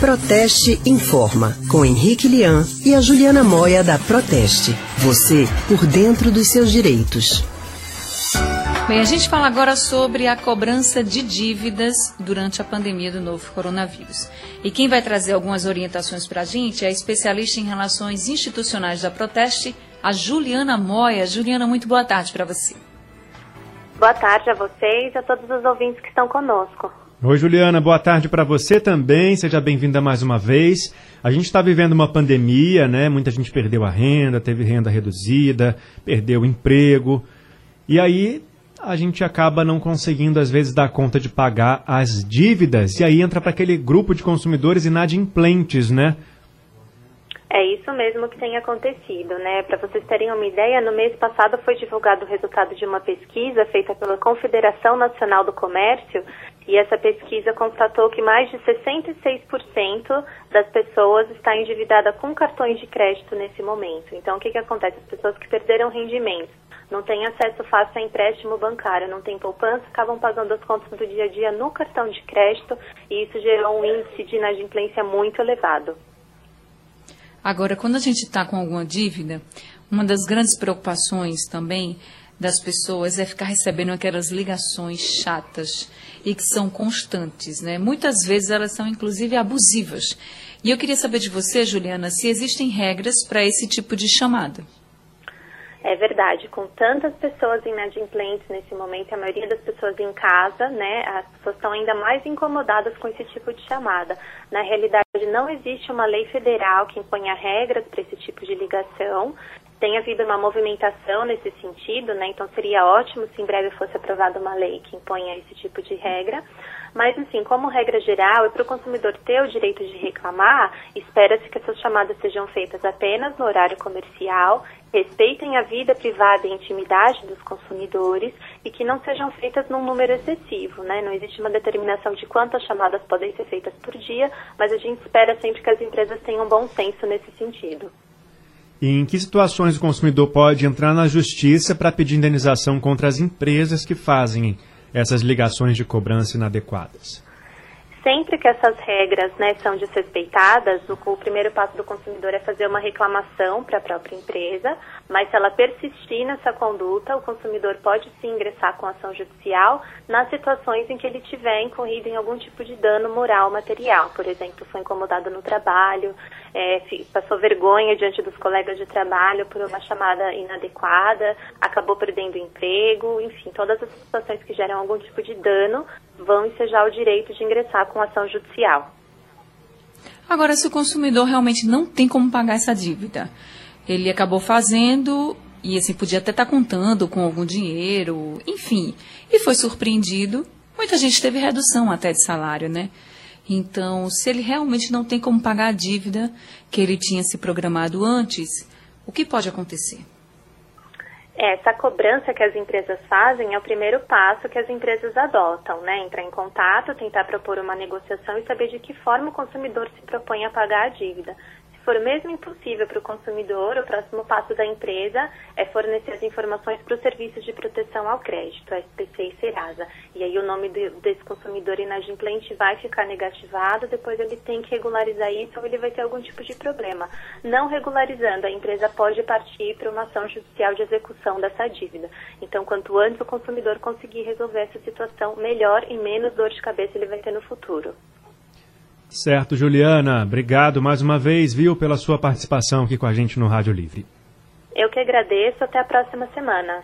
Proteste Informa, com Henrique Lian e a Juliana Moia da Proteste. Você por dentro dos seus direitos. Bem, a gente fala agora sobre a cobrança de dívidas durante a pandemia do novo coronavírus. E quem vai trazer algumas orientações para a gente é a especialista em relações institucionais da Proteste, a Juliana Moia. Juliana, muito boa tarde para você. Boa tarde a vocês e a todos os ouvintes que estão conosco. Oi, Juliana, boa tarde para você também. Seja bem-vinda mais uma vez. A gente está vivendo uma pandemia, né? Muita gente perdeu a renda, teve renda reduzida, perdeu o emprego. E aí a gente acaba não conseguindo, às vezes, dar conta de pagar as dívidas. E aí entra para aquele grupo de consumidores inadimplentes, né? É isso mesmo que tem acontecido, né? Para vocês terem uma ideia, no mês passado foi divulgado o resultado de uma pesquisa feita pela Confederação Nacional do Comércio e essa pesquisa constatou que mais de 66% das pessoas está endividada com cartões de crédito nesse momento. Então, o que, que acontece? As pessoas que perderam rendimento, não têm acesso fácil a empréstimo bancário, não têm poupança, acabam pagando as contas do dia a dia no cartão de crédito e isso gerou um índice de inadimplência muito elevado. Agora, quando a gente está com alguma dívida, uma das grandes preocupações também das pessoas é ficar recebendo aquelas ligações chatas e que são constantes, né? Muitas vezes elas são inclusive abusivas. E eu queria saber de você, Juliana, se existem regras para esse tipo de chamada. É verdade, com tantas pessoas inadimplentes nesse momento, a maioria das pessoas em casa, né, as pessoas estão ainda mais incomodadas com esse tipo de chamada. Na realidade, não existe uma lei federal que imponha regras para esse tipo de ligação. Tem havido uma movimentação nesse sentido, né, então seria ótimo se em breve fosse aprovada uma lei que imponha esse tipo de regra. Mas, assim, como regra geral, e para o consumidor ter o direito de reclamar, espera-se que essas chamadas sejam feitas apenas no horário comercial, respeitem a vida privada e intimidade dos consumidores e que não sejam feitas num número excessivo, né? Não existe uma determinação de quantas chamadas podem ser feitas por dia, mas a gente espera sempre que as empresas tenham bom senso nesse sentido. E em que situações o consumidor pode entrar na justiça para pedir indenização contra as empresas que fazem essas ligações de cobrança inadequadas? Sempre que essas regras né, são desrespeitadas, o, o primeiro passo do consumidor é fazer uma reclamação para a própria empresa, mas se ela persistir nessa conduta, o consumidor pode sim ingressar com ação judicial nas situações em que ele tiver incorrido em algum tipo de dano moral material. Por exemplo, foi incomodado no trabalho, é, passou vergonha diante dos colegas de trabalho por uma chamada inadequada, acabou perdendo o emprego, enfim, todas as situações que geram algum tipo de dano vão ensejar o direito de ingressar com ação judicial. Agora, se o consumidor realmente não tem como pagar essa dívida, ele acabou fazendo e assim podia até estar contando com algum dinheiro, enfim, e foi surpreendido. Muita gente teve redução até de salário, né? Então, se ele realmente não tem como pagar a dívida que ele tinha se programado antes, o que pode acontecer? Essa cobrança que as empresas fazem é o primeiro passo que as empresas adotam, né? Entrar em contato, tentar propor uma negociação e saber de que forma o consumidor se propõe a pagar a dívida for mesmo impossível para o consumidor, o próximo passo da empresa é fornecer as informações para os serviços de proteção ao crédito, SPC e Serasa. E aí o nome de, desse consumidor inadimplente vai ficar negativado, depois ele tem que regularizar isso ou ele vai ter algum tipo de problema. Não regularizando, a empresa pode partir para uma ação judicial de execução dessa dívida. Então, quanto antes o consumidor conseguir resolver essa situação, melhor e menos dor de cabeça ele vai ter no futuro. Certo, Juliana. Obrigado mais uma vez, viu, pela sua participação aqui com a gente no Rádio Livre. Eu que agradeço. Até a próxima semana.